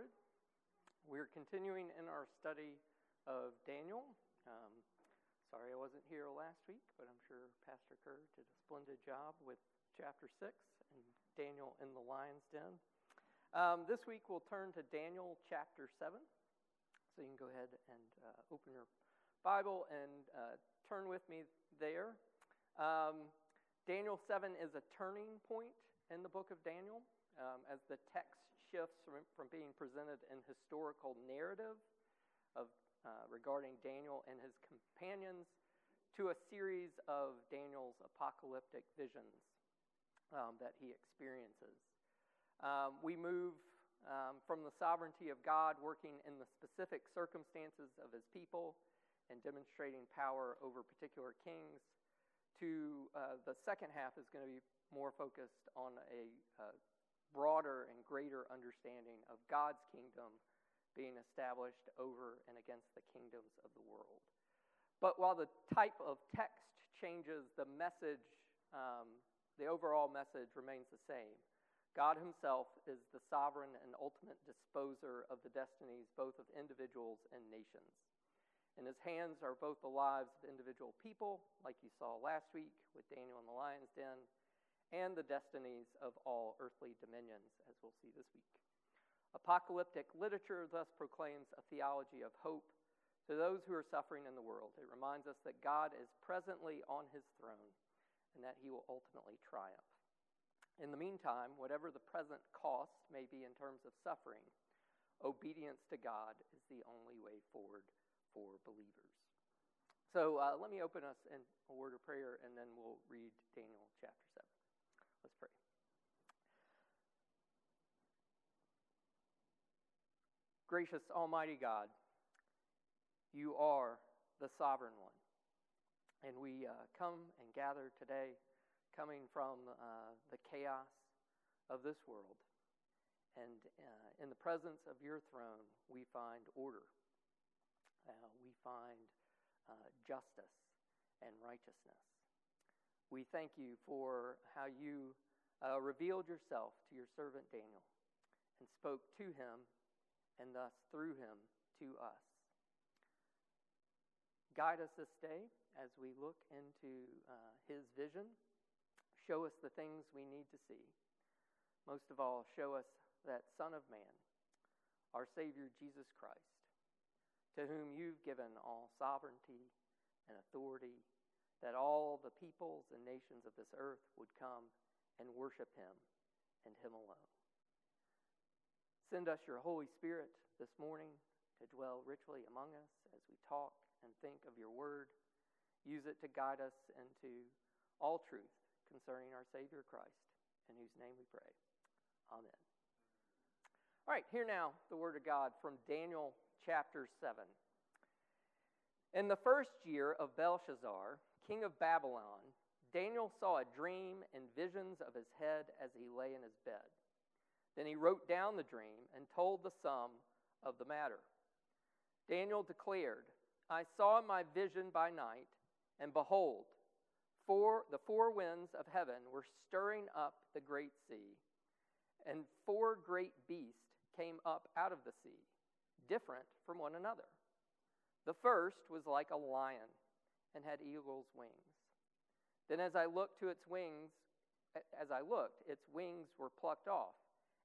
started. We're continuing in our study of Daniel. Um, sorry I wasn't here last week, but I'm sure Pastor Kerr did a splendid job with chapter 6 and Daniel in the lion's den. Um, this week we'll turn to Daniel chapter 7. So you can go ahead and uh, open your Bible and uh, turn with me there. Um, Daniel 7 is a turning point in the book of Daniel um, as the text shifts from, from being presented in historical narrative of, uh, regarding Daniel and his companions to a series of Daniel's apocalyptic visions um, that he experiences. Um, we move um, from the sovereignty of God working in the specific circumstances of his people and demonstrating power over particular kings to uh, the second half is going to be more focused on a uh, broader and greater understanding of God's kingdom being established over and against the kingdoms of the world. But while the type of text changes, the message, um, the overall message remains the same. God Himself is the sovereign and ultimate disposer of the destinies both of individuals and nations. In His hands are both the lives of individual people, like you saw last week with Daniel in the lion's den, and the destinies of all earthly dominions, as we'll see this week. Apocalyptic literature thus proclaims a theology of hope to those who are suffering in the world. It reminds us that God is presently on his throne and that he will ultimately triumph. In the meantime, whatever the present cost may be in terms of suffering, obedience to God is the only way forward for believers. So uh, let me open us in a word of prayer and then we'll read Daniel chapter 7. Let's pray. Gracious Almighty God, you are the sovereign one. And we uh, come and gather today, coming from uh, the chaos of this world. And uh, in the presence of your throne, we find order. Uh, we find uh, justice and righteousness. We thank you for how you uh, revealed yourself to your servant Daniel and spoke to him and thus through him to us. Guide us this day as we look into uh, his vision. Show us the things we need to see. Most of all, show us that Son of Man, our Savior Jesus Christ, to whom you've given all sovereignty and authority that all the peoples and nations of this earth would come and worship him and him alone. Send us your Holy Spirit this morning to dwell richly among us as we talk and think of your word. Use it to guide us into all truth concerning our Savior Christ, in whose name we pray. Amen. All right, here now the word of God from Daniel chapter 7. In the first year of Belshazzar, king of Babylon, Daniel saw a dream and visions of his head as he lay in his bed. Then he wrote down the dream and told the sum of the matter. Daniel declared, I saw my vision by night, and behold, four, the four winds of heaven were stirring up the great sea, and four great beasts came up out of the sea, different from one another. The first was like a lion and had eagle's wings. Then as I looked to its wings, as I looked, its wings were plucked off,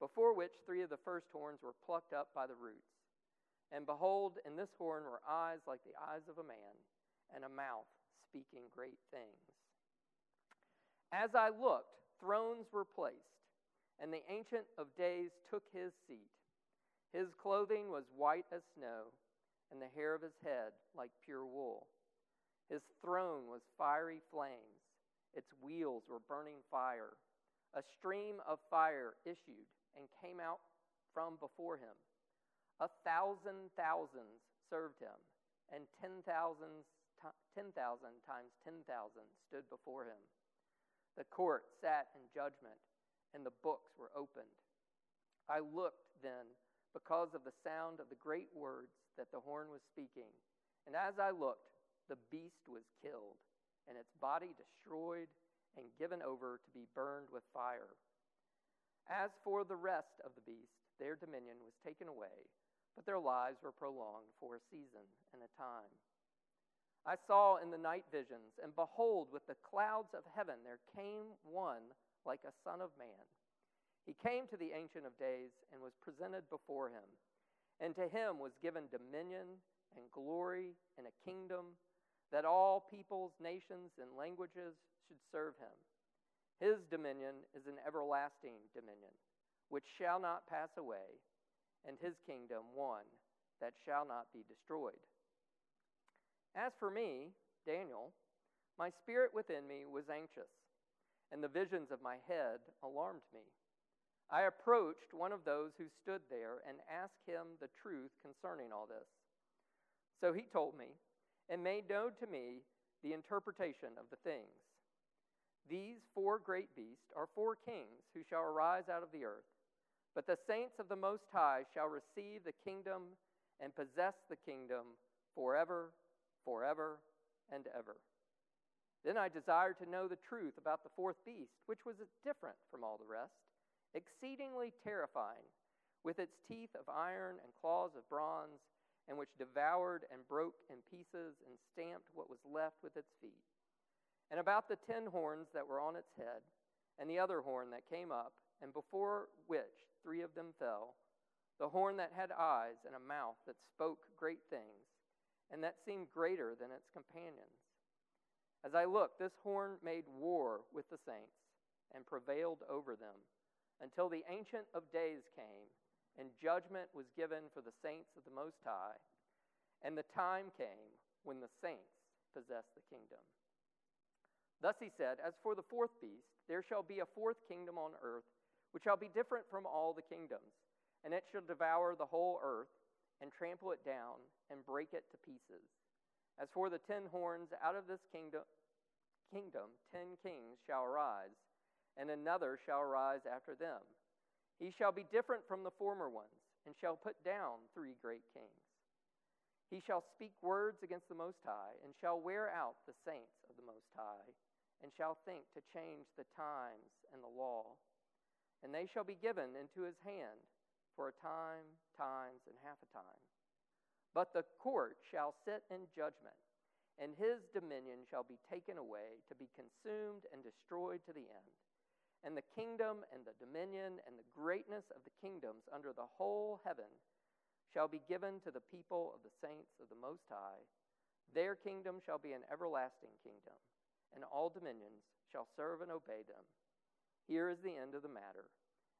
before which three of the first horns were plucked up by the roots. And behold, in this horn were eyes like the eyes of a man, and a mouth speaking great things. As I looked, thrones were placed, and the Ancient of Days took his seat. His clothing was white as snow, and the hair of his head like pure wool. His throne was fiery flames, its wheels were burning fire. A stream of fire issued and came out from before him. A thousand thousands served him, and ten thousands, ten thousand times ten thousand stood before him. The court sat in judgment, and the books were opened. I looked then because of the sound of the great words that the horn was speaking. And as I looked, the beast was killed, and its body destroyed and given over to be burned with fire. As for the rest of the beast, their dominion was taken away, but their lives were prolonged for a season and a time. I saw in the night visions, and behold, with the clouds of heaven there came one like a son of man. He came to the Ancient of Days and was presented before him. And to him was given dominion and glory and a kingdom that all peoples, nations, and languages should serve him. His dominion is an everlasting dominion, which shall not pass away, and his kingdom one that shall not be destroyed. As for me, Daniel, my spirit within me was anxious, and the visions of my head alarmed me. I approached one of those who stood there and asked him the truth concerning all this. So he told me and made known to me the interpretation of the things. These four great beasts are four kings who shall arise out of the earth, but the saints of the Most High shall receive the kingdom and possess the kingdom forever forever and ever. Then I desired to know the truth about the fourth beast, which was different from all the rest, exceedingly terrifying, with its teeth of iron and claws of bronze, and which devoured and broke in pieces and stamped what was left with its feet. And about the ten horns that were on its head, and the other horn that came up, and before which three of them fell, the horn that had eyes and a mouth that spoke great things and that seemed greater than its companions. As I looked, this horn made war with the saints and prevailed over them until the Ancient of Days came, and judgment was given for the saints of the Most High, and the time came when the saints possessed the kingdom. Thus he said, As for the fourth beast, there shall be a fourth kingdom on earth, which shall be different from all the kingdoms, and it shall devour the whole earth and trample it down and break it to pieces. As for the ten horns, out of this kingdom, kingdom ten kings shall arise, and another shall arise after them. He shall be different from the former ones, and shall put down three great kings. He shall speak words against the Most High, and shall wear out the saints of the Most High, and shall think to change the times and the law. And they shall be given into his hand for a time, times, and half a time. But the court shall sit in judgment, and his dominion shall be taken away to be consumed and destroyed to the end. And the kingdom and the dominion and the greatness of the kingdoms under the whole heaven shall be given to the people of the saints of the Most High. Their kingdom shall be an everlasting kingdom, and all dominions shall serve and obey them. Here is the end of the matter.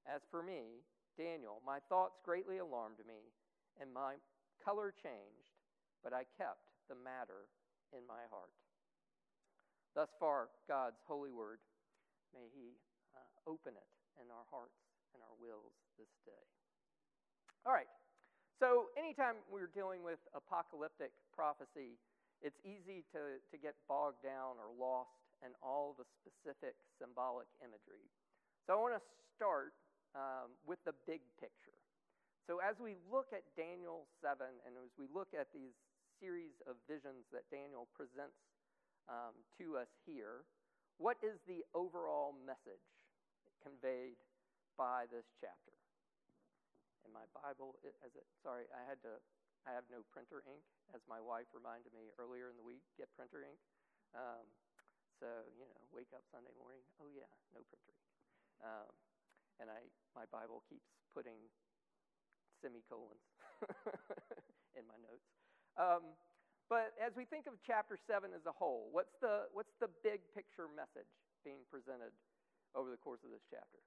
As for me, Daniel, my thoughts greatly alarmed me, and my color changed, but I kept the matter in my heart. Thus far, God's holy word. May He uh, open it in our hearts and our wills this day. All right. So, anytime we're dealing with apocalyptic prophecy, it's easy to, to get bogged down or lost in all the specific symbolic imagery. So, I want to start um, with the big picture. So, as we look at Daniel 7 and as we look at these series of visions that Daniel presents um, to us here, what is the overall message conveyed by this chapter? In my Bible, as it, sorry, I had to, I have no printer ink, as my wife reminded me earlier in the week, get printer ink. Um, so, you know, wake up Sunday morning, oh yeah, no printer ink. Um, and I, my Bible keeps putting semicolons in my notes. Um, but as we think of chapter 7 as a whole, what's the, what's the big picture message being presented over the course of this chapter?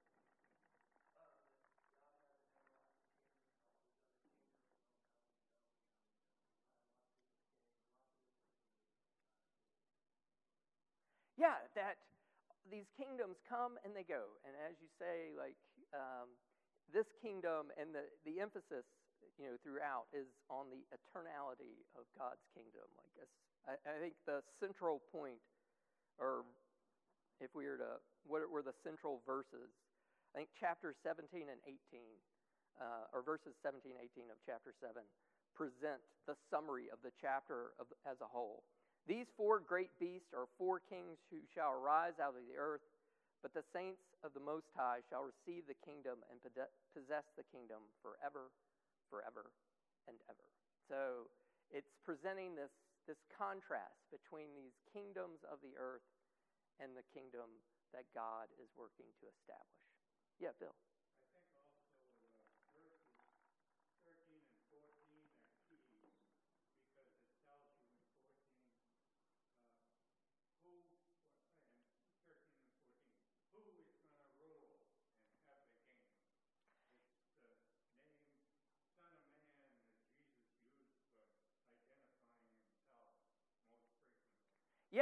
Yeah, that these kingdoms come and they go. And as you say, like um, this kingdom and the, the emphasis you know, throughout is on the eternality of God's kingdom. Like I, I think the central point, or if we were to, what were the central verses? I think chapter 17 and 18, uh, or verses 17, 18 of chapter 7, present the summary of the chapter of, as a whole. These four great beasts are four kings who shall arise out of the earth, but the saints of the Most High shall receive the kingdom and possess the kingdom forever forever and ever. So it's presenting this, this contrast between these kingdoms of the earth and the kingdom that God is working to establish. Yeah, Bill.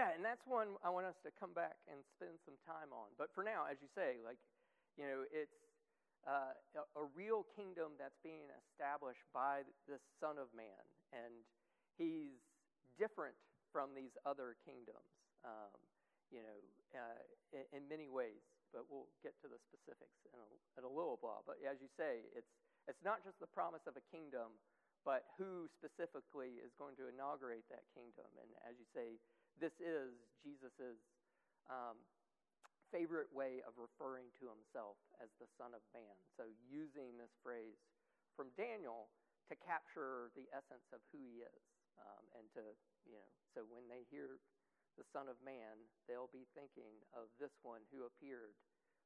Yeah, and that's one I want us to come back and spend some time on. But for now, as you say, like, you know, it's uh, a, real kingdom that's being established by the Son of Man, and he's different from these other kingdoms, um, you know, uh, in, in, many ways. But we'll get to the specifics in a, in a little while. But as you say, it's it's not just the promise of a kingdom, but who specifically is going to inaugurate that kingdom. And as you say, this is Jesus' um, favorite way of referring to himself as the Son of Man. So, using this phrase from Daniel to capture the essence of who he is. Um, and to, you know, so when they hear the Son of Man, they'll be thinking of this one who appeared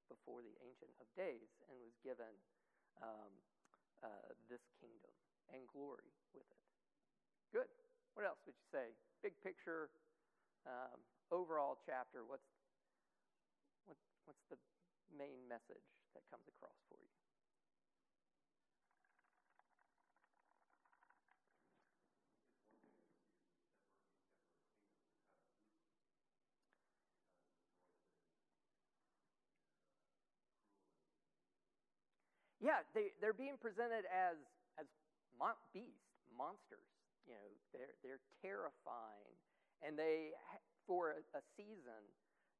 before the Ancient of Days and was given um, uh, this kingdom and glory with it. Good. What else would you say? Big picture, um, overall chapter, what's, what, what's the main message that comes across for you? Yeah, they, they're being presented as, as mon- beasts, monsters. You know, they're, they're terrifying and they, for a, season,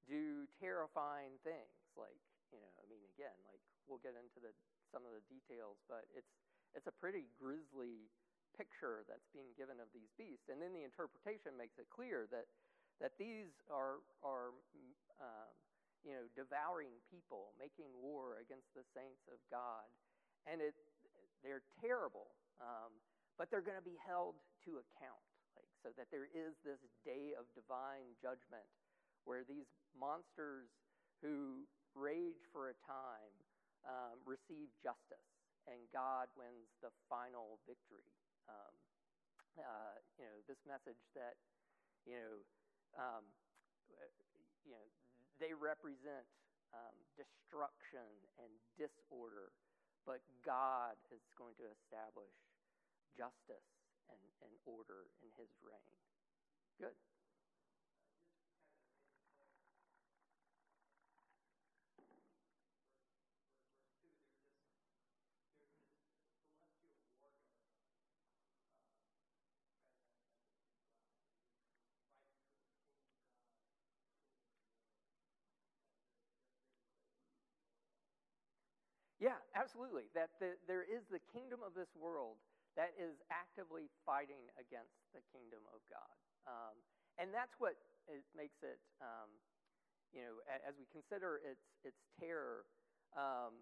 do terrifying things. Like, you know, I mean, again, like we'll get into the, some of the details, but it's, it's a pretty grisly picture that's being given of these beasts. And then the interpretation makes it clear that, that these are, are um, you know, devouring people, making war against the saints of God. And it, they're terrible, um, but they're going to be held to account so that there is this day of divine judgment where these monsters who rage for a time um, receive justice and God wins the final victory. Um, uh, you know, this message that, you know, um, you know, they represent um, destruction and disorder, but God is going to establish justice and, and order in his reign. Good. Yeah, absolutely. That the, there is the kingdom of this world that is actively fighting against the kingdom of God. Um, and that's what it makes it, um, you know, as we consider its, its terror, um,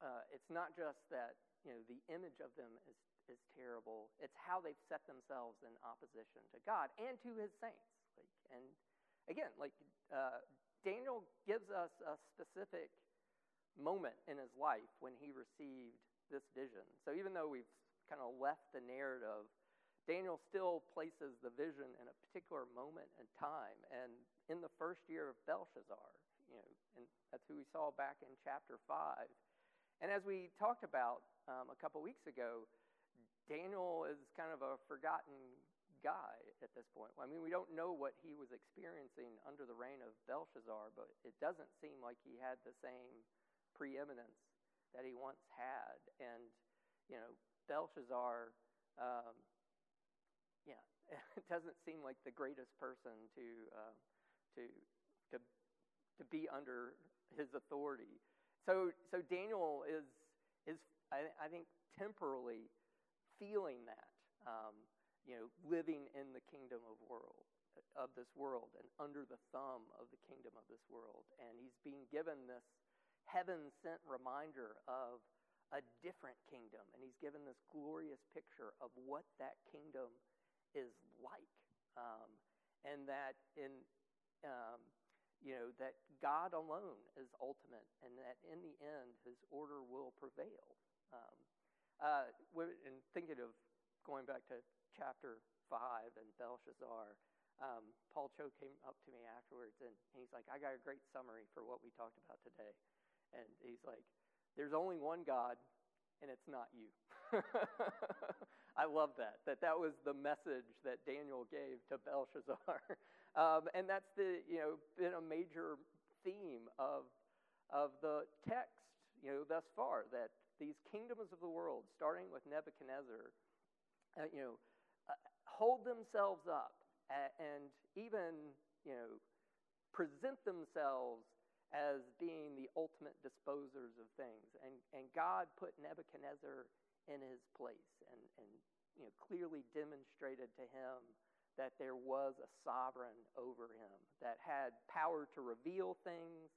uh, it's not just that, you know, the image of them is, is terrible, it's how they've set themselves in opposition to God and to his saints. Like, and again, like uh, Daniel gives us a specific moment in his life when he received this vision. So even though we've kind of left the narrative Daniel still places the vision in a particular moment in time, and in the first year of Belshazzar, you know, and that's who we saw back in chapter five. And as we talked about um, a couple weeks ago, Daniel is kind of a forgotten guy at this point. I mean, we don't know what he was experiencing under the reign of Belshazzar, but it doesn't seem like he had the same preeminence that he once had. And, you know, Belshazzar, um, yeah, it doesn't seem like the greatest person to, uh, to, to, to be under his authority. So, so Daniel is, is I, I think, temporally feeling that. Um, you know, living in the kingdom of world of this world and under the thumb of the kingdom of this world. And he's being given this heaven sent reminder of a different kingdom. And he's given this glorious picture of what that kingdom is like. Um, and that in, um, you know, that God alone is ultimate and that in the end his order will prevail. Um, uh, and thinking of going back to chapter 5 and Belshazzar, um, Paul Cho came up to me afterwards and he's like, I got a great summary for what we talked about today. And he's like, There's only one God, and it's not you. I love that, that that was the message that Daniel gave to Belshazzar. um, and that's the, you know, been a major theme of, of the text, you know, thus far, that these kingdoms of the world, starting with Nebuchadnezzar, uh, you know, hold themselves up and even, you know, present themselves as being the ultimate disposers of things. And, and God put Nebuchadnezzar in his place and, and you know, clearly demonstrated to him that there was a sovereign over him that had power to reveal things,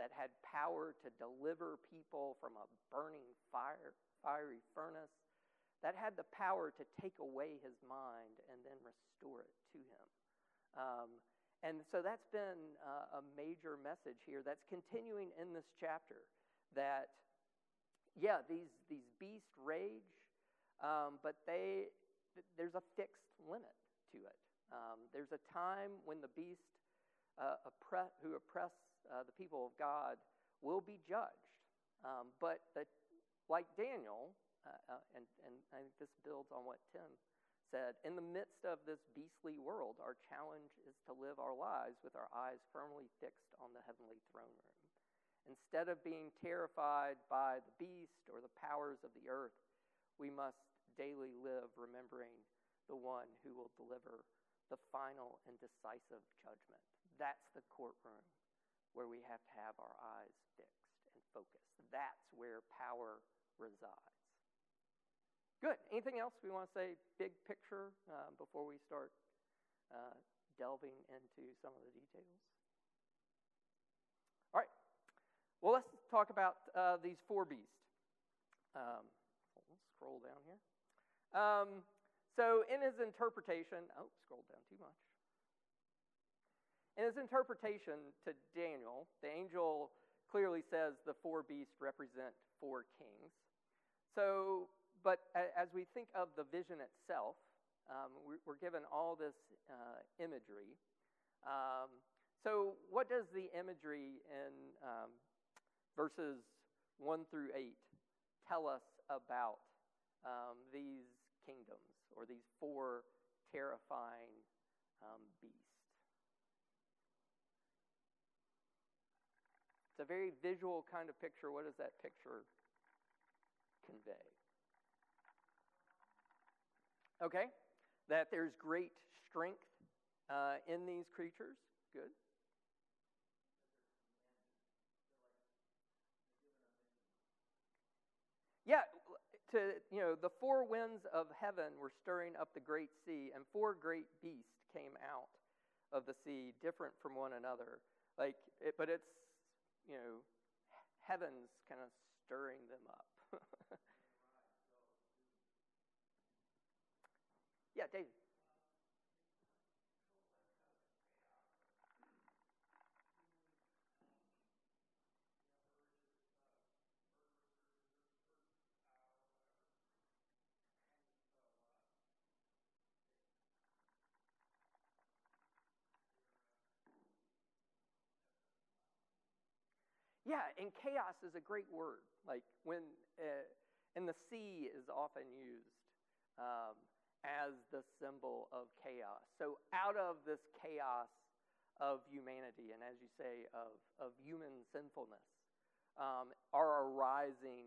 that had power to deliver people from a burning fire, fiery furnace, that had the power to take away his mind and then restore it to him. Um, and so that's been uh, a major message here that's continuing in this chapter that, yeah, these, these beasts rage, um, but they, th- there's a fixed limit to it. Um, there's a time when the beast uh, oppre- who oppress uh, the people of God will be judged. Um, but the, like Daniel, uh, uh, and, and I think this builds on what Tim said. In the midst of this beastly world, our challenge is to live our lives with our eyes firmly fixed on the heavenly throne room. Instead of being terrified by the beast or the powers of the earth, we must daily live remembering the one who will deliver the final and decisive judgment. That's the courtroom where we have to have our eyes fixed and focused. That's where power resides. Good. Anything else we want to say, big picture, uh, before we start uh, delving into some of the details? All right. Well, let's talk about uh, these four beasts. Um, let's scroll down here. Um, so, in his interpretation, oh, scroll down too much. In his interpretation to Daniel, the angel clearly says the four beasts represent four kings. So, but as we think of the vision itself, um, we're given all this uh, imagery. Um, so, what does the imagery in um, verses 1 through 8 tell us about um, these kingdoms or these four terrifying um, beasts? It's a very visual kind of picture. What does that picture convey? Okay? That there's great strength uh, in these creatures. Good. Yeah, to you know, the four winds of heaven were stirring up the great sea, and four great beasts came out of the sea, different from one another. Like, it, but it's you know, heaven's kind of stirring them up. Yeah, David. Yeah, and chaos is a great word. Like when, uh, and the sea is often used. Um, as the symbol of chaos. So out of this chaos of humanity, and as you say, of, of human sinfulness, um, are arising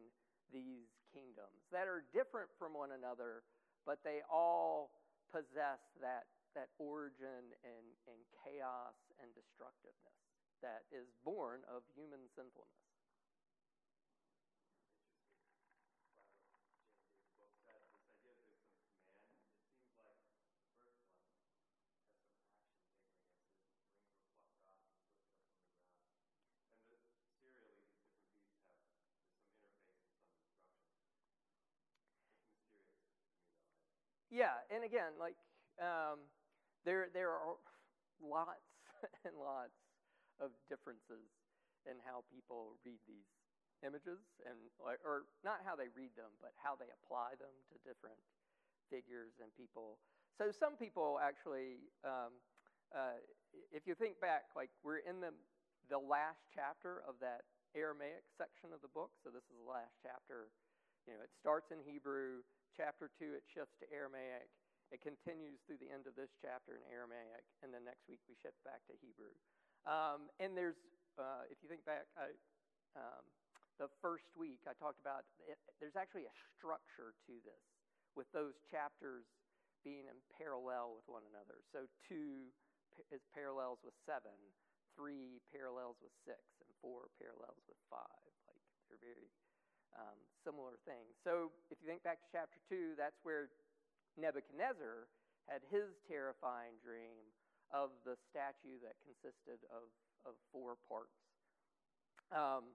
these kingdoms that are different from one another, but they all possess that, that origin in, in chaos and destructiveness that is born of human sinfulness. Yeah, and again, like um, there there are lots and lots of differences in how people read these images, and or not how they read them, but how they apply them to different figures and people. So some people actually, um, uh, if you think back, like we're in the the last chapter of that Aramaic section of the book. So this is the last chapter. You know, it starts in Hebrew chapter 2, it shifts to Aramaic. It continues through the end of this chapter in Aramaic, and then next week we shift back to Hebrew. Um, and there's, uh, if you think back, I, um, the first week I talked about, it, there's actually a structure to this, with those chapters being in parallel with one another. So two is parallels with seven, three parallels with six, and four parallels with five. Like they're very um, similar things. So if you think back to chapter 2, that's where Nebuchadnezzar had his terrifying dream of the statue that consisted of, of four parts. Um,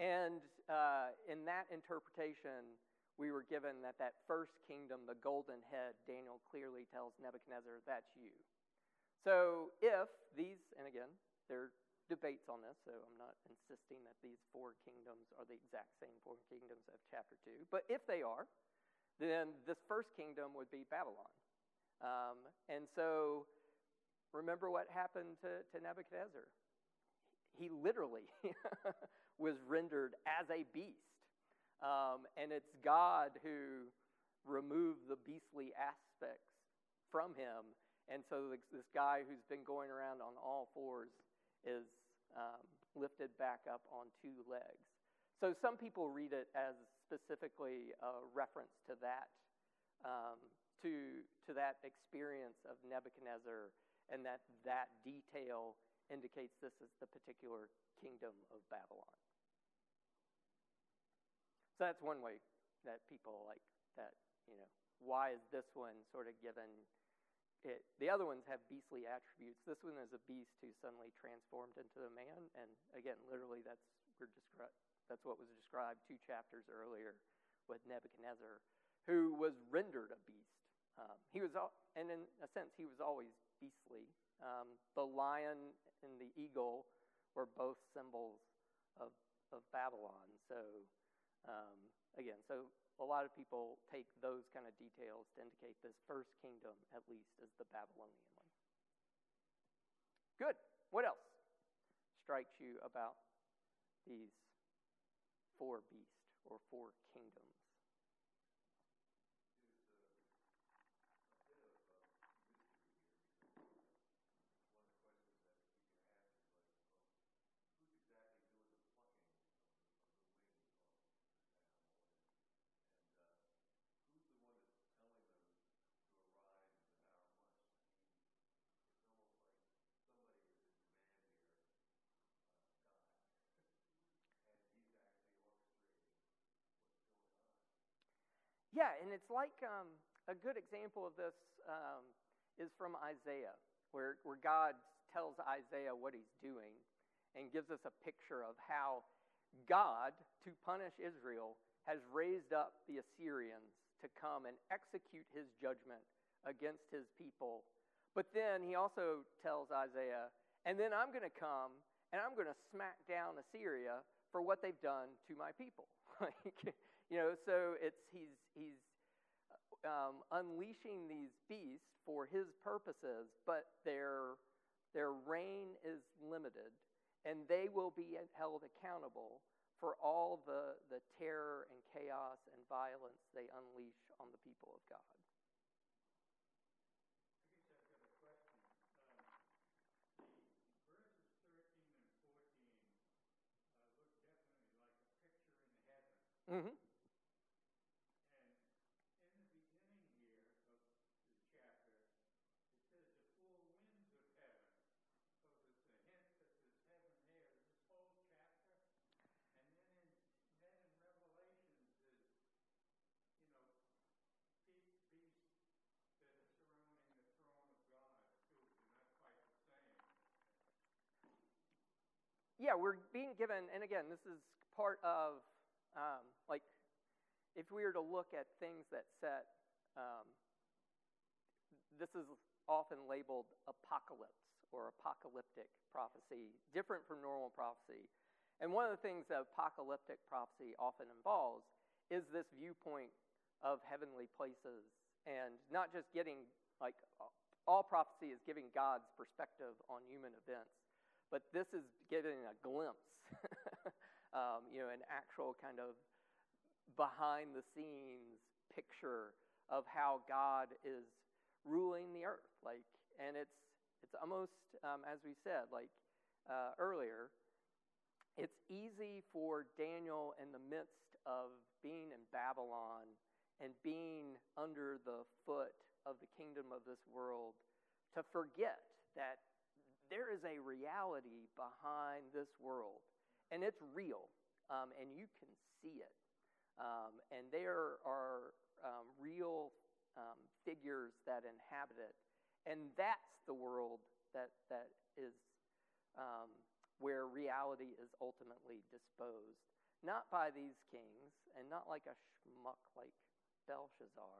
and uh, in that interpretation, we were given that that first kingdom, the golden head, Daniel clearly tells Nebuchadnezzar, that's you. So if these, and again, there are debates on this, so I'm not insisting that these four kingdoms are the exact same four kingdoms of chapter 2. But if they are, then this first kingdom would be Babylon. Um, and so remember what happened to, to Nebuchadnezzar. He literally was rendered as a beast. Um, and it's God who removed the beastly aspects from him. And so this, guy who's been going around on all fours is um, lifted back up on two legs. So some people read it as specifically a reference to that, um, to, to that experience of Nebuchadnezzar, and that that detail indicates this is the particular kingdom of Babylon. So that's one way that people like that, you know, why is this one sort of given it, the other ones have beastly attributes. This one is a beast who suddenly transformed into a man, and again, literally, that's we're descri- that's what was described two chapters earlier with Nebuchadnezzar, who was rendered a beast. Um, he was, and in a sense, he was always beastly. Um, the lion and the eagle were both symbols of of Babylon. So um, again, so a lot of people take those kind of details to indicate this first kingdom, at least, as the Babylonian one. Good. What else strikes you about these four beasts or four kingdoms? Yeah, and it's like um, a good example of this um, is from Isaiah, where, where God tells Isaiah what he's doing and gives us a picture of how God, to punish Israel, has raised up the Assyrians to come and execute his judgment against his people. But then he also tells Isaiah, and then I'm going to come and I'm going to smack down Assyria for what they've done to my people. You know, so it's he's he's um, unleashing these beasts for his purposes, but their their reign is limited, and they will be held accountable for all the, the terror and chaos and violence they unleash on the people of God. Mm-hmm. Yeah, we're being given, and again, this is part of, um, like, if we were to look at things that set, um, this is often labeled apocalypse or apocalyptic prophecy, different from normal prophecy. And one of the things that apocalyptic prophecy often involves is this viewpoint of heavenly places and not just getting, like, all prophecy is giving God's perspective on human events but this is giving a glimpse, um, you know, an actual kind of behind the scenes picture of how God is ruling the earth. Like, and it's it's almost um, as we said, like uh, earlier, it's easy for Daniel in the midst of being in Babylon and being under the foot of the kingdom of this world to forget that there is a reality behind this world, and it's real, um, and you can see it. Um, and there are um, real um, figures that inhabit it, and that's the world that that is um, where reality is ultimately disposed, not by these kings, and not like a schmuck like Belshazzar,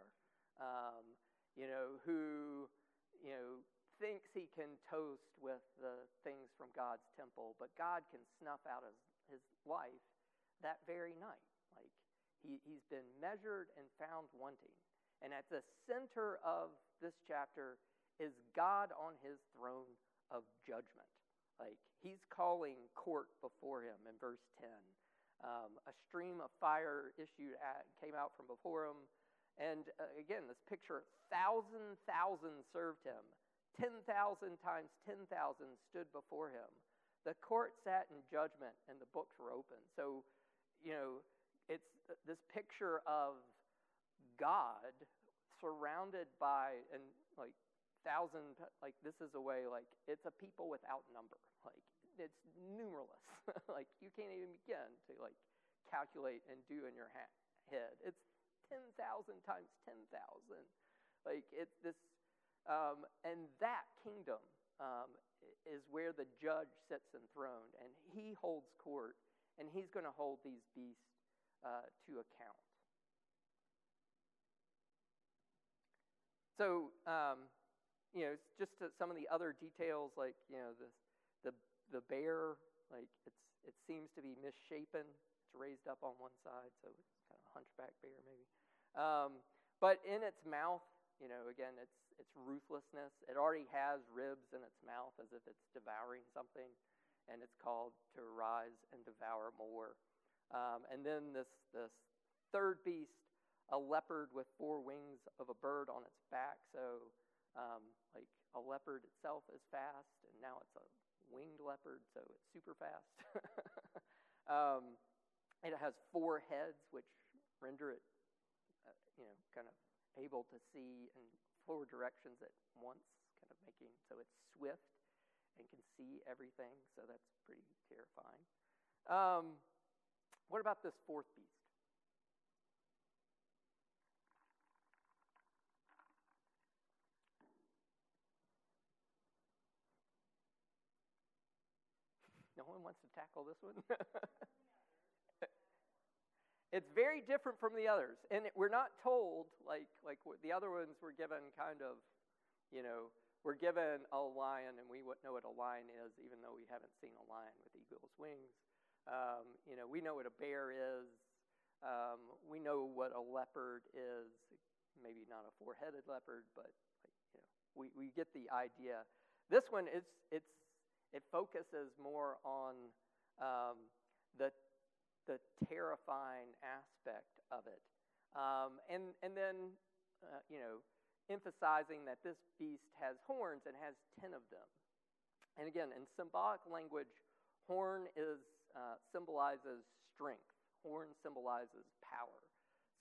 um, you know, who you know thinks he can toast with the things from God's temple, but God can snuff out his, his life that very night. Like he, he's been measured and found wanting. And at the center of this chapter is God on his throne of judgment. Like he's calling court before him in verse 10. Um, a stream of fire issued at, came out from before him. And uh, again, this picture, thousand thousand served him. 10,000 times 10,000 stood before him. The court sat in judgment and the books were open. So, you know, it's uh, this picture of God surrounded by, and like, thousand, like, this is a way, like, it's a people without number. Like, it's numerous. like, you can't even begin to, like, calculate and do in your ha- head. It's 10,000 times 10,000. Like, it's this um, and that kingdom um, is where the judge sits enthroned, and he holds court, and he's going to hold these beasts uh, to account. So, um, you know, just some of the other details, like you know, the the the bear, like it's it seems to be misshapen. It's raised up on one side, so it's kind of a hunchback bear, maybe. Um, but in its mouth, you know, again, it's its ruthlessness. It already has ribs in its mouth as if it's devouring something, and it's called to rise and devour more. Um, and then this, this third beast, a leopard with four wings of a bird on its back. So, um, like a leopard itself is fast, and now it's a winged leopard, so it's super fast. um, it has four heads, which render it, uh, you know, kind of able to see and four directions at once, kind of making so it's swift and can see everything. So that's pretty terrifying. Um, what about this fourth beast? No one wants to tackle this one? It's very different from the others. And we're not told, like, like the other ones were given kind of, you know, we're given a lion and we know what a lion is, even though we haven't seen a lion with eagle's wings. Um, you know, we know what a bear is. Um, we know what a leopard is. Maybe not a four-headed leopard, but like, you know, we, we get the idea. This one, it's, it's, it focuses more on um, the, the terrifying aspect of it. Um, and, and then, uh, you know, emphasizing that this beast has horns and has 10 of them. And again, in symbolic language, horn is, uh, symbolizes strength. Horn symbolizes power.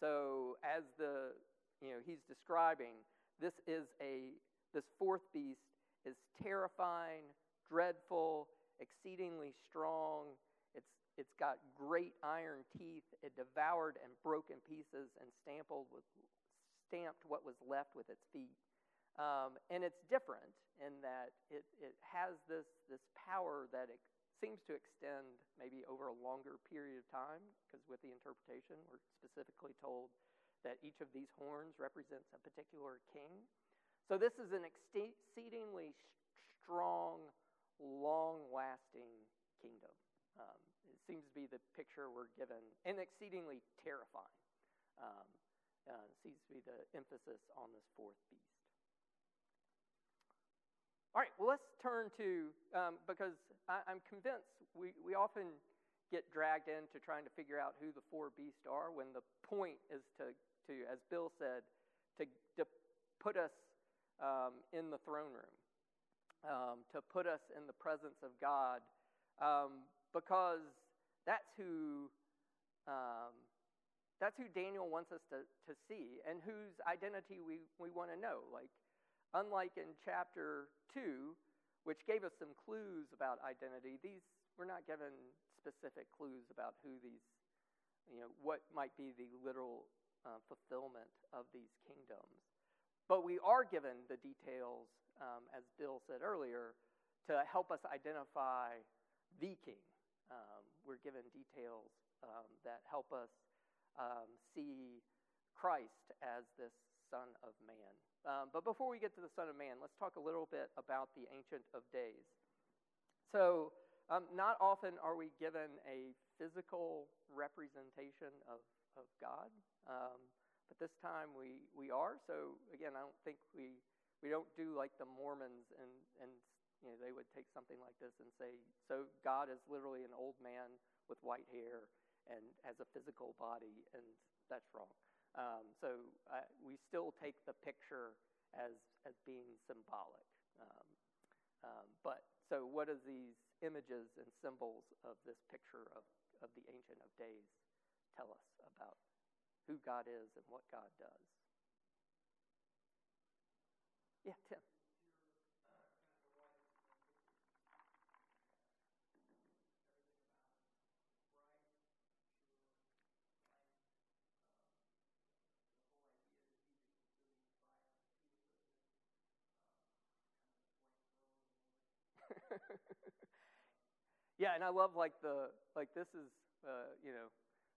So as the, you know, he's describing, this is a, this fourth beast is terrifying, dreadful, exceedingly strong. It's, got great iron teeth. It devoured and broke in pieces and stampled with, stamped what was left with its feet. Um, and it's different in that it, it has this, this power that it seems to extend maybe over a longer period of time, because with the interpretation, we're specifically told that each of these horns represents a particular king. So this is an exceedingly strong, long lasting kingdom. Um, seems to be the picture we're given, and exceedingly terrifying. Um, uh, seems to be the emphasis on this fourth beast. All right, well, let's turn to, um, because I, am convinced we, we often get dragged into trying to figure out who the four beasts are when the point is to, to as Bill said, to, to put us um, in the throne room um, to put us in the presence of God um, because that's who. Um, that's who Daniel wants us to, to see and whose identity we, we want to know. Like, unlike in chapter 2, which gave us some clues about identity, these we're not given specific clues about who these, you know, what might be the literal uh, fulfillment of these kingdoms. But we are given the details um, as Bill said earlier, to help us identify the king. Um, we're given details um, that help us um, see Christ as this Son of Man. Um, but before we get to the Son of Man, let's talk a little bit about the Ancient of Days. So, um, not often are we given a physical representation of, of God, but this time we, we are. So, again, I don't think we we don't do like the Mormons and, and you know, they would take something like this and say, so God is literally an old man with white hair and has a physical body, and that's wrong. Um, so uh, we still take the picture as, as being symbolic. Um, um, but so, what do these images and symbols of this picture of, of the Ancient of Days tell us about who God is and what God does? Yeah, Tim. yeah, and I love like the like this is uh, you know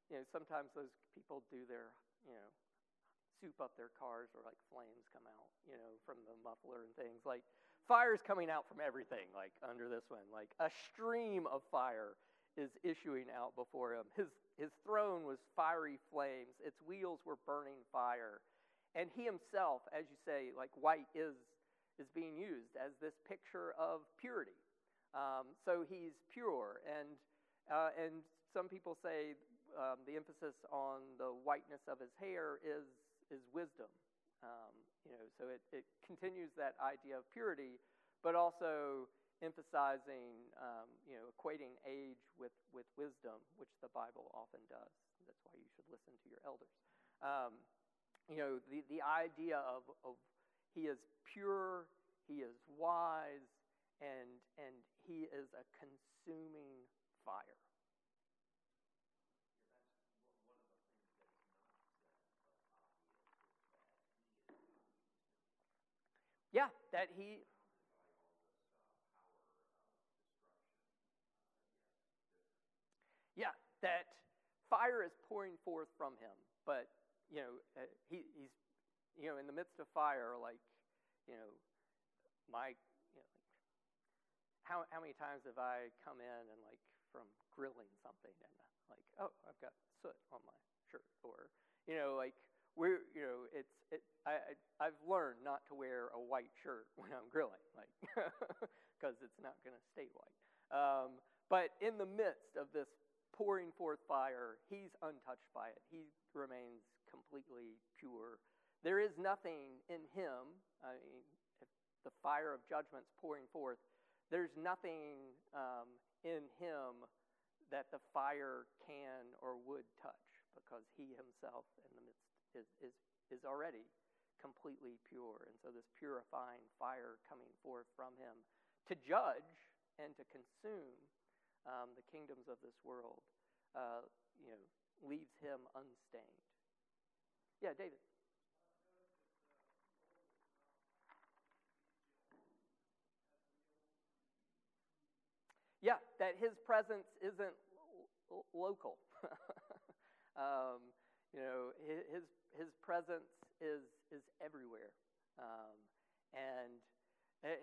you know sometimes those people do their you know soup up their cars or like flames come out, you know, from the muffler and things. Like fire's coming out from everything, like under this one. Like a stream of fire is issuing out before him. His his throne was fiery flames, its wheels were burning fire. And he himself, as you say, like white is is being used as this picture of purity. Um, so he's pure, and uh, and some people say um, the emphasis on the whiteness of his hair is is wisdom. Um, you know, so it, it continues that idea of purity, but also emphasizing, um, you know, equating age with, with wisdom, which the Bible often does. That's why you should listen to your elders. Um, you know, the, the idea of, of he is pure, he is wise, and, and he is a consuming fire. Yeah, that he. Yeah, that fire is pouring forth from him, but you know uh, he, he's you know in the midst of fire, like you know my how how many times have I come in and like from grilling something and like oh I've got soot on my shirt or you know like we're you know it's it, I, I have learned not to wear a white white shirt when I'm grilling, like, because it's not going to stay white. Um, but in the midst of this pouring forth fire, he's untouched by it. He remains completely pure. There is nothing in him. I mean, if the fire of judgment's pouring forth, there's nothing um, in him that the fire can or would touch because he himself in the midst is, is, is already completely pure. And so this purifying fire coming forth from him to judge and to consume um, the kingdoms of this world, uh, you know, leaves him unstained. Yeah, David. Yeah, that his presence isn't l- local. um, you know, his his presence is is everywhere. Um, and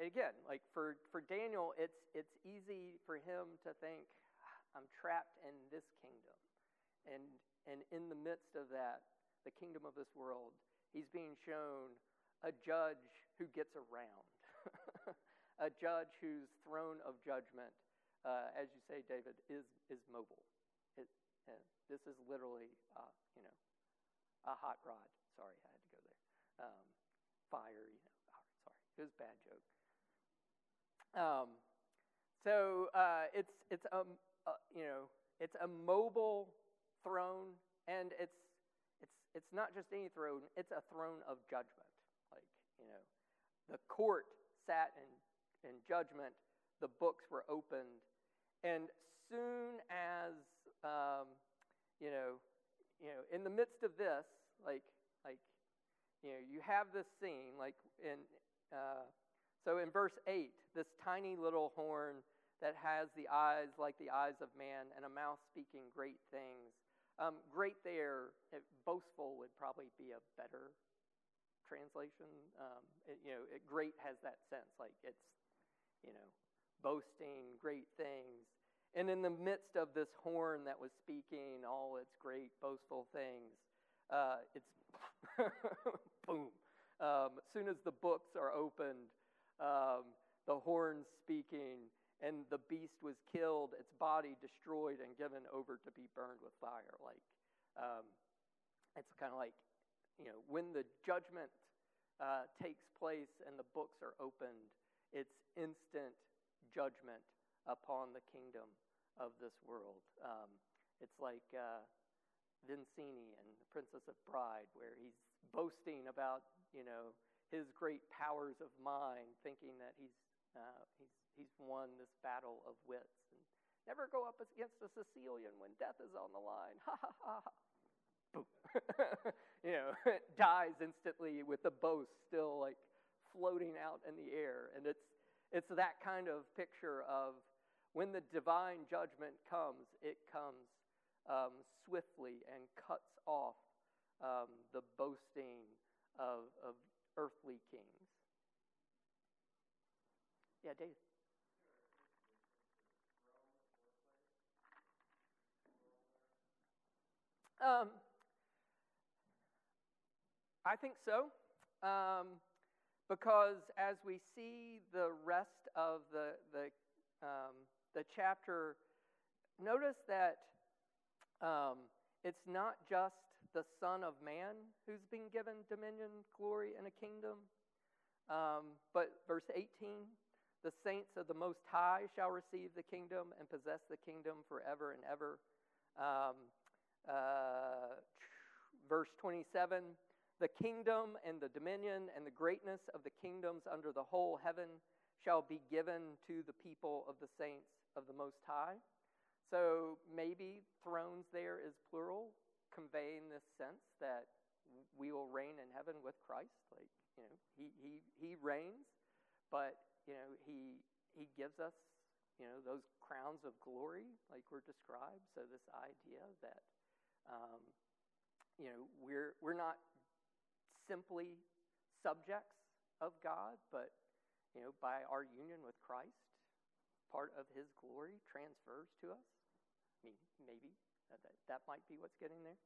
again, like for, for Daniel, it's it's easy for him to think, I'm trapped in this kingdom. And and in the midst of that, the kingdom of this world, he's being shown a judge who gets around. a judge whose throne of judgment uh, as you say, David, is, is mobile. It, this is literally, uh, you know, a hot rod. Sorry, I had to go there. Um, fire, you know. Oh, sorry, it was a bad joke. Um, so uh, it's it's a, uh, you know it's a mobile throne, and it's it's it's not just any throne; it's a throne of judgment. Like you know, the court sat in in judgment. The books were opened, and soon as um, you know, you know, in the midst of this, like like you know, you have this scene like in uh, so in verse eight, this tiny little horn that has the eyes like the eyes of man and a mouth speaking great things. Um, great there, it, boastful would probably be a better translation. Um, it, you know, it, great has that sense, like it's, you know, boasting great things. And in the midst of this horn that was speaking all its great boastful things, uh, it's boom. Um, as soon as the books are opened, um, the horn speaking, and the beast was killed, its body destroyed and given over to be burned with fire. Like, um, it's kind of like, you know, when the judgment uh, takes place and the books are opened, it's instant judgment upon the kingdom of this world. Um, it's like uh, Vizzini and the Princess of Bride, where he's boasting about, you know, his great powers of mind, thinking that he's, uh, he's, he's won this battle of wits. And never go up against a Sicilian when death is on the line. Ha ha ha ha. Boom. you know, dies instantly with the boast still like floating out in the air. And it's, it's that kind of picture of when the divine judgment comes, it comes um, swiftly and cuts off um, the boasting of, of earthly kings. Yeah, Dave. Um, I think so. Um, because as we see the rest of the, the, um, the chapter, notice that um, it's not just the Son of Man who's been given dominion, glory, and a kingdom, um, but verse 18 the saints of the Most High shall receive the kingdom and possess the kingdom forever and ever. Um, uh, verse 27 the kingdom and the dominion and the greatness of the kingdoms under the whole heaven shall be given to the people of the saints of the Most High. So maybe thrones there is plural, conveying this sense that we will reign in heaven with Christ. Like, you know, he, he, he reigns, but, you know, he, he gives us, you know, those crowns of glory, like we're described. So this idea that, um, you know, we're, we're not simply subjects of God, but you know, by our union with Christ, part of His glory transfers to us. I mean, maybe that, that, that might be what's getting there.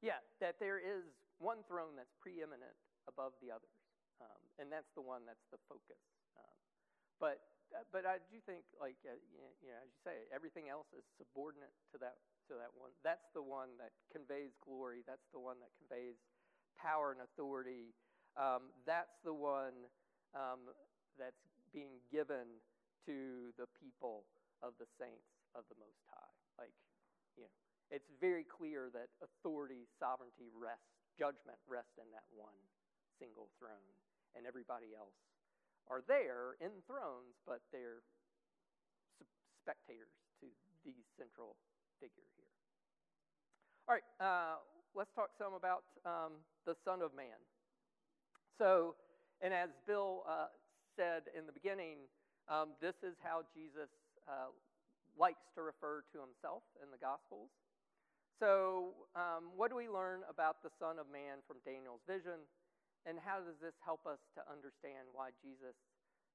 Yeah, that there is one throne that's preeminent above the others, um, and that's the one that's the focus. Um, but uh, but I do think, like uh, you know, as you say, everything else is subordinate to that to that one. That's the one that conveys glory. That's the one that conveys power and authority. Um, that's the one um, that's being given to the people of the saints of the Most High. Like, it's very clear that authority, sovereignty rests, judgment rests in that one single throne, and everybody else are there in thrones, but they're spectators to the central figure here. All right, uh, let's talk some about um, the Son of Man. So, and as Bill uh, said in the beginning, um, this is how Jesus uh, likes to refer to himself in the Gospels. So, um, what do we learn about the Son of Man from Daniel's vision? And how does this help us to understand why Jesus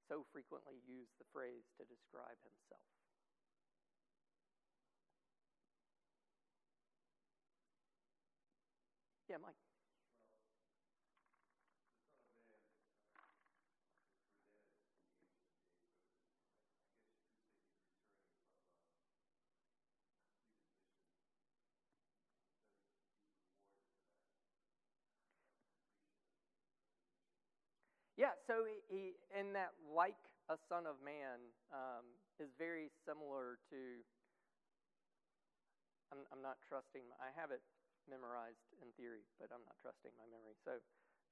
so frequently used the phrase to describe himself? Yeah, Mike. Yeah, so he, in that like a son of man um, is very similar to. I'm, I'm not trusting. I have it memorized in theory, but I'm not trusting my memory. So,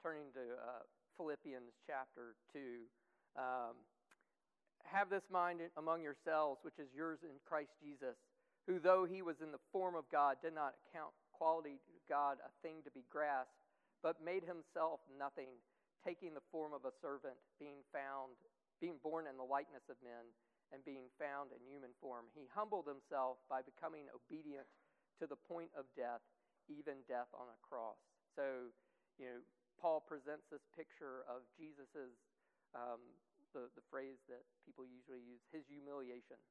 turning to uh, Philippians chapter two. Um, have this mind among yourselves, which is yours in Christ Jesus, who, though he was in the form of God, did not account quality to God a thing to be grasped, but made himself nothing taking the form of a servant, being found, being born in the likeness of men, and being found in human form. He humbled himself by becoming obedient to the point of death, even death on a cross. So, you know, Paul presents this picture of Jesus's, um, the, the phrase that people usually use, his humiliation,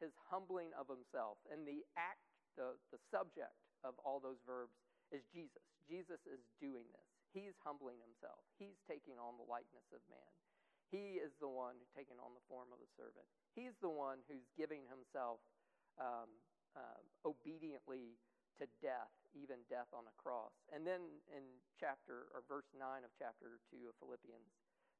his humbling of himself. And the act, the, the subject of all those verbs is Jesus. Jesus is doing this. He's humbling himself. He's taking on the likeness of man. He is the one who's taking on the form of a servant. He's the one who's giving himself um, uh, obediently to death, even death on a cross. And then in chapter or verse 9 of chapter 2 of Philippians,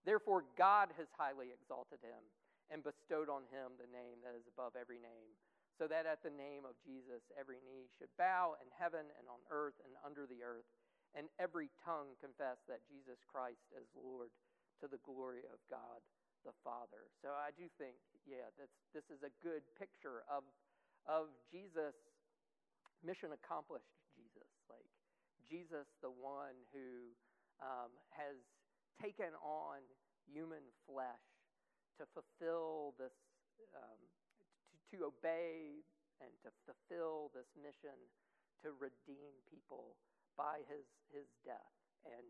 therefore God has highly exalted him and bestowed on him the name that is above every name, so that at the name of Jesus every knee should bow in heaven and on earth and under the earth and every tongue confess that Jesus Christ is Lord to the glory of God the Father. So I do think, yeah, that's, this is a good picture of, of Jesus, mission accomplished Jesus. Like Jesus, the one who um, has taken on human flesh to fulfill this, um, to, obey and to fulfill this mission to redeem people by his, his death, and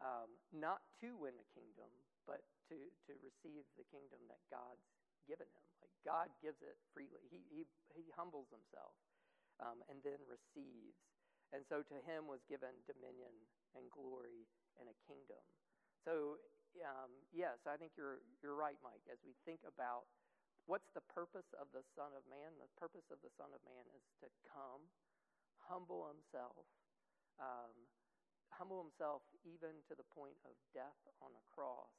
um, not to win the kingdom, but to, to receive the kingdom that God's given him. Like God gives it freely. He, he, he humbles himself um, and then receives. And so to him was given dominion and glory and a kingdom. So, um, yes, I think you're, you're right, Mike. As we think about what's the purpose of the Son of Man, the purpose of the Son of Man is to come, humble himself, um, humble himself even to the point of death on a cross,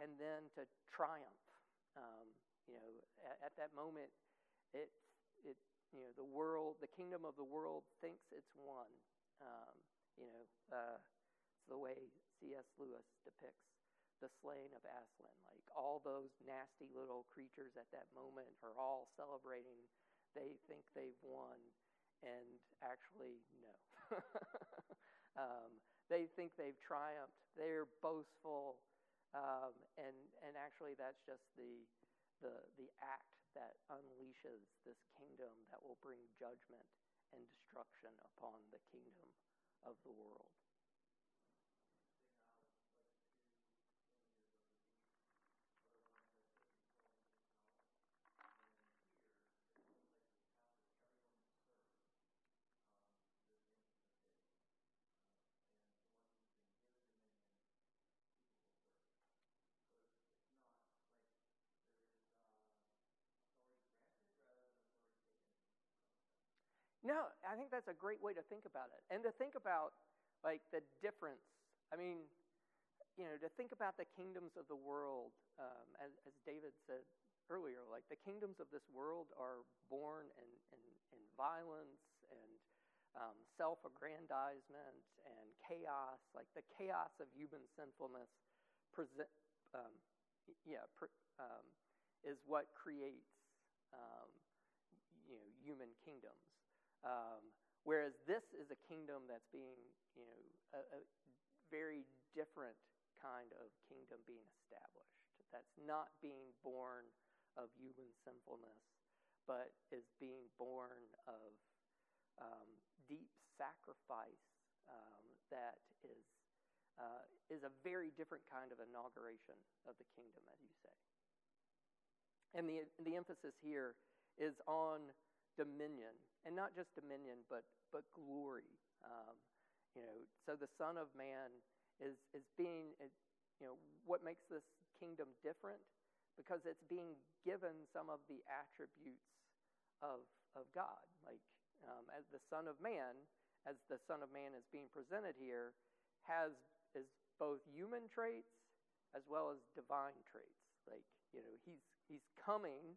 and then to triumph. Um, you know, at, at, that moment, it, it, you know, the world, the kingdom of the world thinks it's won. Um, you know, uh, it's the way C.S. Lewis depicts the slaying of Aslan. Like all those nasty little creatures at that moment are all celebrating. They think they've won, and actually, no. um, they think they've triumphed. They're boastful, um, and and actually, that's just the the the act that unleashes this kingdom that will bring judgment and destruction upon the kingdom of the world. No, I think that's a great way to think about it. And to think about like the difference. I mean, you know, to think about the kingdoms of the world, um, as, as David said earlier, like the kingdoms of this world are born in, in, in violence and um, self aggrandizement and chaos, like the chaos of human sinfulness present, um, yeah, um, is what creates um, you know, human kingdoms. Um, whereas this is a kingdom that's being, you know, a, a very different kind of kingdom being established. That's not being born of human sinfulness, but is being born of um, deep sacrifice um, that is uh, is a very different kind of inauguration of the kingdom, as you say. And the the emphasis here is on dominion, and not just dominion, but but glory. Um, you know, so the Son of Man is is being, you know, what makes this kingdom different because it's being given some of the attributes of of God, like um, as the Son of Man, as the Son of Man is being presented here, has is both human traits as well as divine traits. Like you know, he's he's coming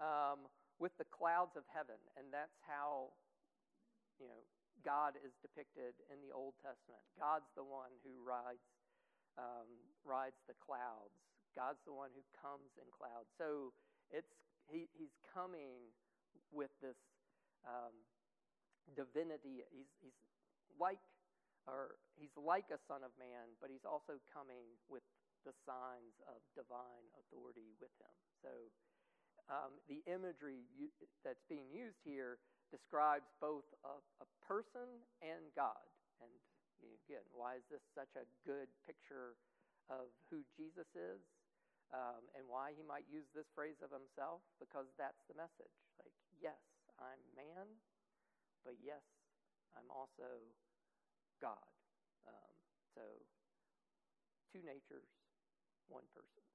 um, with the clouds of heaven, and that's how you know God is depicted in the Old Testament. God's the one who rides um, rides the clouds. God's the one who comes in clouds. So it's he, he's coming with this um, divinity. He's, he's like, or he's like a son of man, but he's also coming with the signs of divine authority with him. So um, the imagery that's being used here describes both a, a person and God. And again, why is this such a good picture of who Jesus is? Um, and why he might use this phrase of himself? Because that's the message. Like, yes, I'm man, but yes, I'm also God. Um, so, two natures, one person.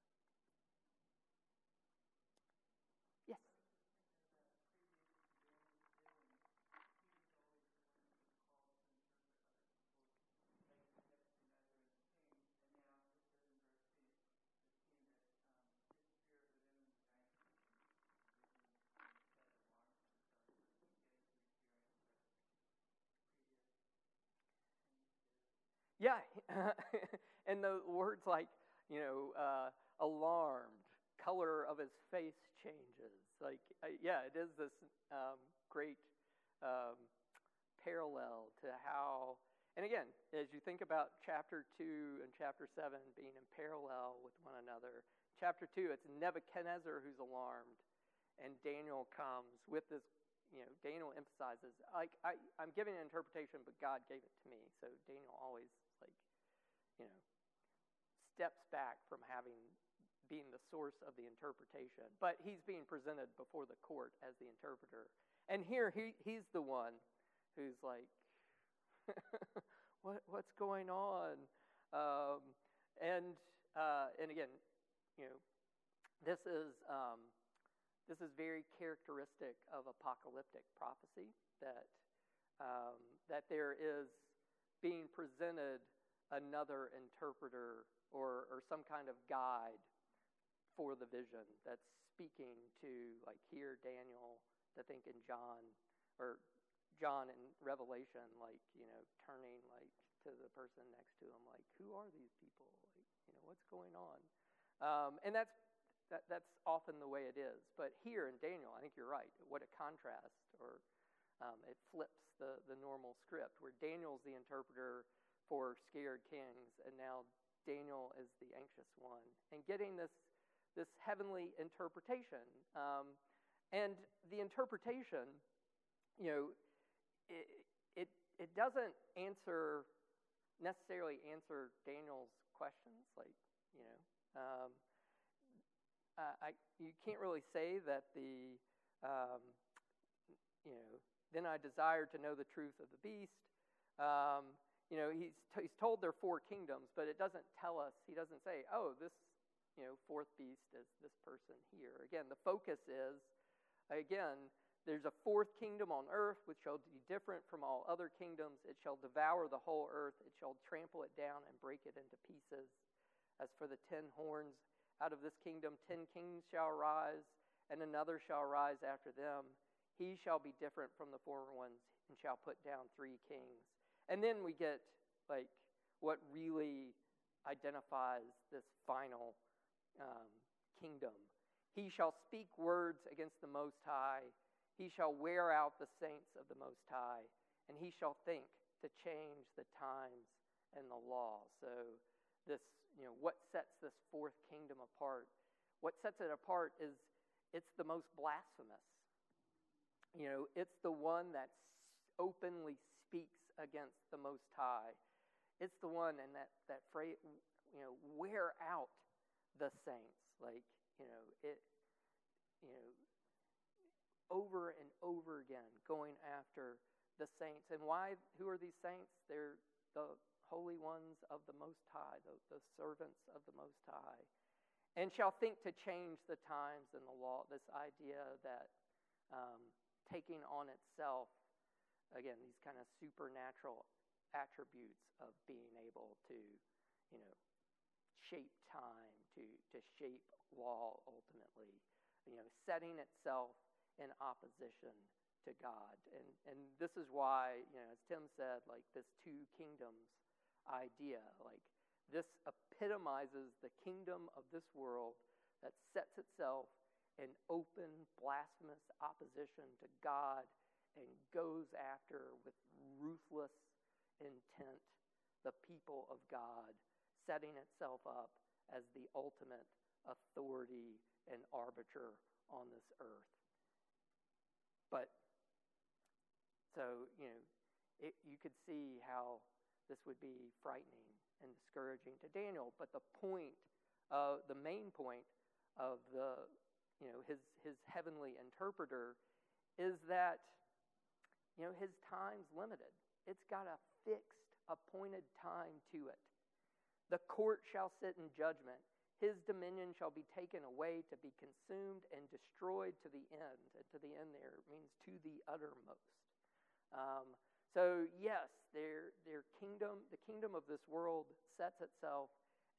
Yeah, and the words like, you know, uh, alarmed, color of his face changes. Like, uh, yeah, it is this um, great um, parallel to how, and again, as you think about chapter 2 and chapter 7 being in parallel with one another, chapter 2, it's Nebuchadnezzar who's alarmed, and Daniel comes with this you know, Daniel emphasizes, like, I, I'm giving an interpretation, but God gave it to me. So Daniel always, like, you know, steps back from having being the source of the interpretation. But he's being presented before the court as the interpreter. And here he, he's the one who's like, what, what's going on? Um, and, uh, and again, you know, this is um, this is very characteristic of apocalyptic prophecy that, um, that there is being presented another interpreter or, or some kind of guide for the vision that's speaking to, like here, Daniel, I think in John, or John in Revelation, like, you know, turning like to the person next to him, like, who are these people? Like, you know, what's going on? Um, and that's that, that's often the way it is. But here in Daniel, I think you're right. What a contrast, or um, it flips the, the normal script, where Daniel's the interpreter for scared kings, and now Daniel is the anxious one, and getting this this heavenly interpretation. Um, and the interpretation, you know, it, it it doesn't answer necessarily answer Daniel's questions, like you know. Um, I, you can't really say that the, um, you know, then I desired to know the truth of the beast. Um, you know, he's, t- he's told there are four kingdoms, but it doesn't tell us, he doesn't say, oh, this, you know, fourth beast is this person here. Again, the focus is, again, there's a fourth kingdom on earth which shall be different from all other kingdoms. It shall devour the whole earth. It shall trample it down and break it into pieces. As for the ten horns, out of this kingdom ten kings shall rise, and another shall rise after them. He shall be different from the former ones and shall put down three kings. And then we get like what really identifies this final um, kingdom. He shall speak words against the Most High he shall wear out the saints of the Most High, and he shall think to change the times and the law. So, this, you know, what sets this fourth kingdom apart? What sets it apart is it's the most blasphemous. You know, it's the one that openly speaks against the Most High. It's the one, and that, that phrase, you know, wear out the saints. Like, you know, it, you know, over and over again, going after the saints. And why? Who are these saints? They're the holy ones of the Most High, the, the servants of the Most High. And shall think to change the times and the law. This idea that um, taking on itself, again, these kind of supernatural attributes of being able to, you know, shape time, to, to shape law ultimately, you know, setting itself in opposition to God. And, and this is why, you know, as Tim said, like this two kingdoms idea, like this epitomizes the kingdom of this world that sets itself in open, blasphemous opposition to God and goes after with ruthless intent the people of God, setting itself up as the ultimate authority and arbiter on this earth. But so, you know, it, you could see how this would be frightening and discouraging to Daniel. But the point, uh, the main point of the, you know, his, his heavenly interpreter is that, you know, his time's limited. It's got a fixed, appointed time to it. The court shall sit in judgment. His dominion shall be taken away to be consumed and destroyed to the end. And to the end there means to the uttermost. Um, so yes, their their kingdom, the kingdom of this world, sets itself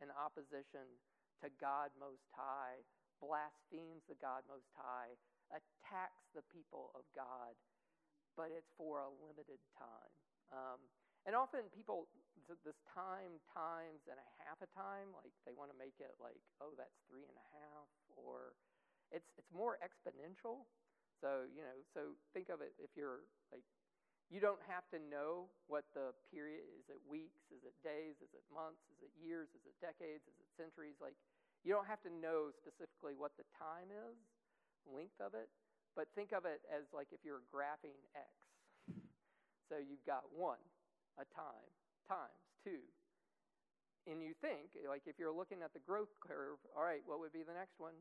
in opposition to God Most High, blasphemes the God Most High, attacks the people of God, but it's for a limited time. Um, and often people, this time, times, and a half a time, like they want to make it like, oh, that's three and a half, or it's, it's more exponential. So, you know, so think of it if you're like, you don't have to know what the period is it weeks, is it days, is it months, is it years, is it decades, is it centuries? Like, you don't have to know specifically what the time is, length of it, but think of it as like if you're graphing X. So you've got one, a time, times two. And you think, like if you're looking at the growth curve, all right, what would be the next one?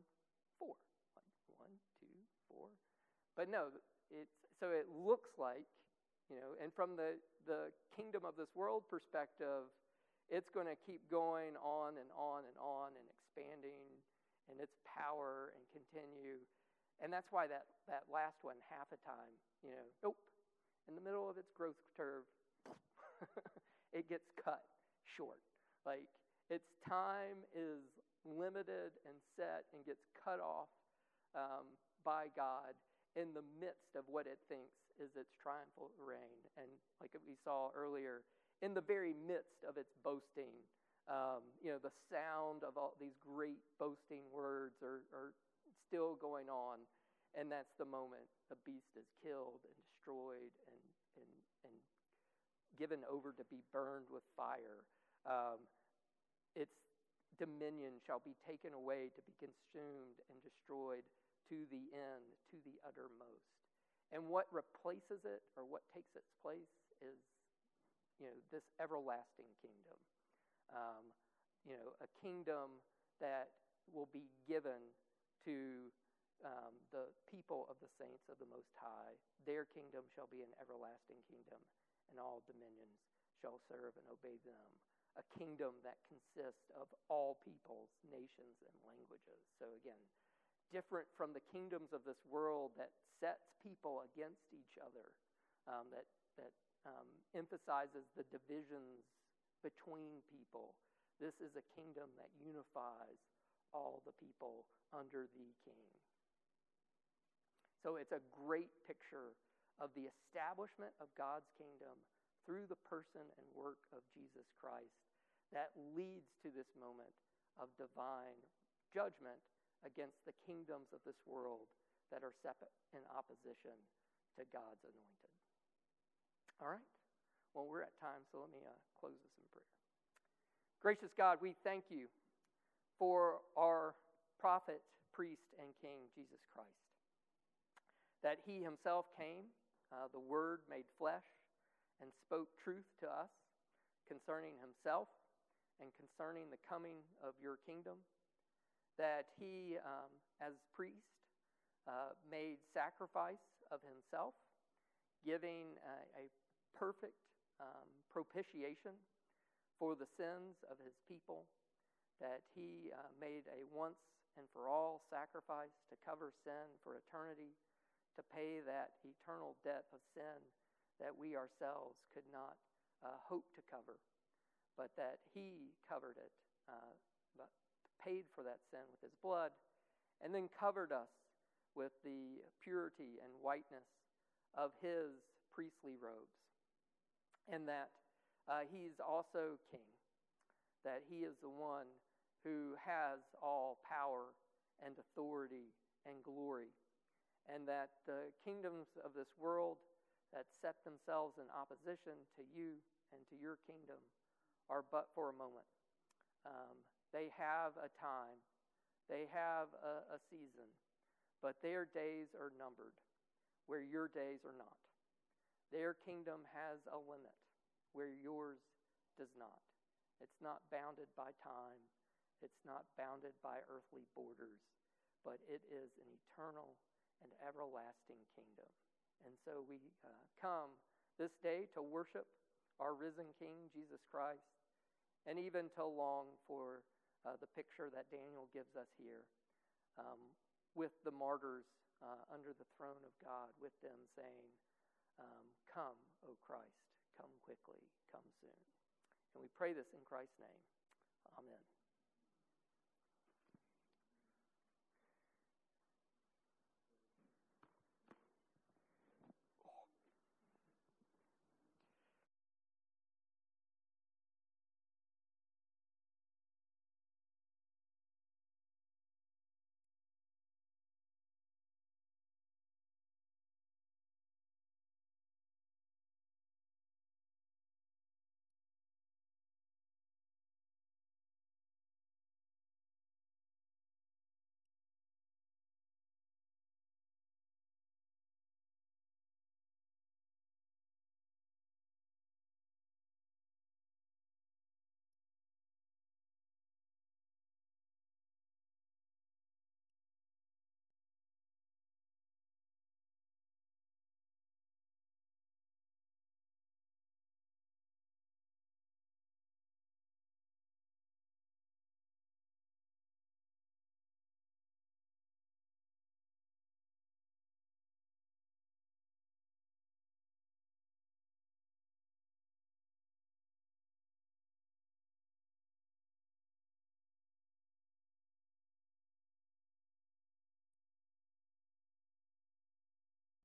Four. Like one, two, four. But no, it's so it looks like, you know, and from the, the kingdom of this world perspective, it's going to keep going on and on and on and expanding and its power and continue. And that's why that, that last one, half a time, you know, nope, in the middle of its growth curve, it gets cut short. Like its time is limited and set and gets cut off um, by God in the midst of what it thinks is its triumphal reign. And like we saw earlier, in the very midst of its boasting, um, you know, the sound of all these great boasting words are, are still going on. And that's the moment the beast is killed and destroyed and, and, and given over to be burned with fire. Um, its dominion shall be taken away to be consumed and destroyed to the end, to the uttermost. And what replaces it or what takes its place is, you know, this everlasting kingdom. Um, you know, a kingdom that will be given to um, the people of the saints of the Most High. Their kingdom shall be an everlasting kingdom, and all dominions shall serve and obey them. A kingdom that consists of all peoples, nations, and languages. So again, different from the kingdoms of this world that sets people against each other, um, that, that um, emphasizes the divisions between people. This is a kingdom that unifies all the people under the king. So it's a great picture of the establishment of God's kingdom through the person and work of Jesus Christ that leads to this moment of divine judgment against the kingdoms of this world that are set in opposition to God's anointed. All right? Well, we're at time, so let me uh, close this in prayer. Gracious God, we thank you for our prophet, priest, and king, Jesus Christ. That he himself came, uh, the Word made flesh, and spoke truth to us concerning himself and concerning the coming of your kingdom that he, um, as priest, uh, made sacrifice of himself, giving a, a perfect um, propitiation for the sins of his people, that he uh, made a once and for all sacrifice to cover sin for eternity, to pay that eternal debt of sin that we ourselves could not uh, hope to cover, but that he covered it uh, paid for that sin with his blood, and then covered us with the purity and whiteness of his priestly robes. And that uh, he's also king, that he is the one who has all power and authority and glory, and that the kingdoms of this world that set themselves in opposition to you and to your kingdom are but for a moment. Um, they have a time, they have a, a season, but their days are numbered, where your days are not. Their kingdom has a limit, where yours does not. It's not bounded by time, it's not bounded by earthly borders, but it is an eternal and everlasting kingdom. And so we uh, come this day to worship our risen King, Jesus Christ, and even to long for uh, the picture that Daniel gives us here um, with the martyrs uh, under the throne of God, with them saying, um, Come, O Christ, come quickly, come soon. And we pray this in Christ's name. Amen.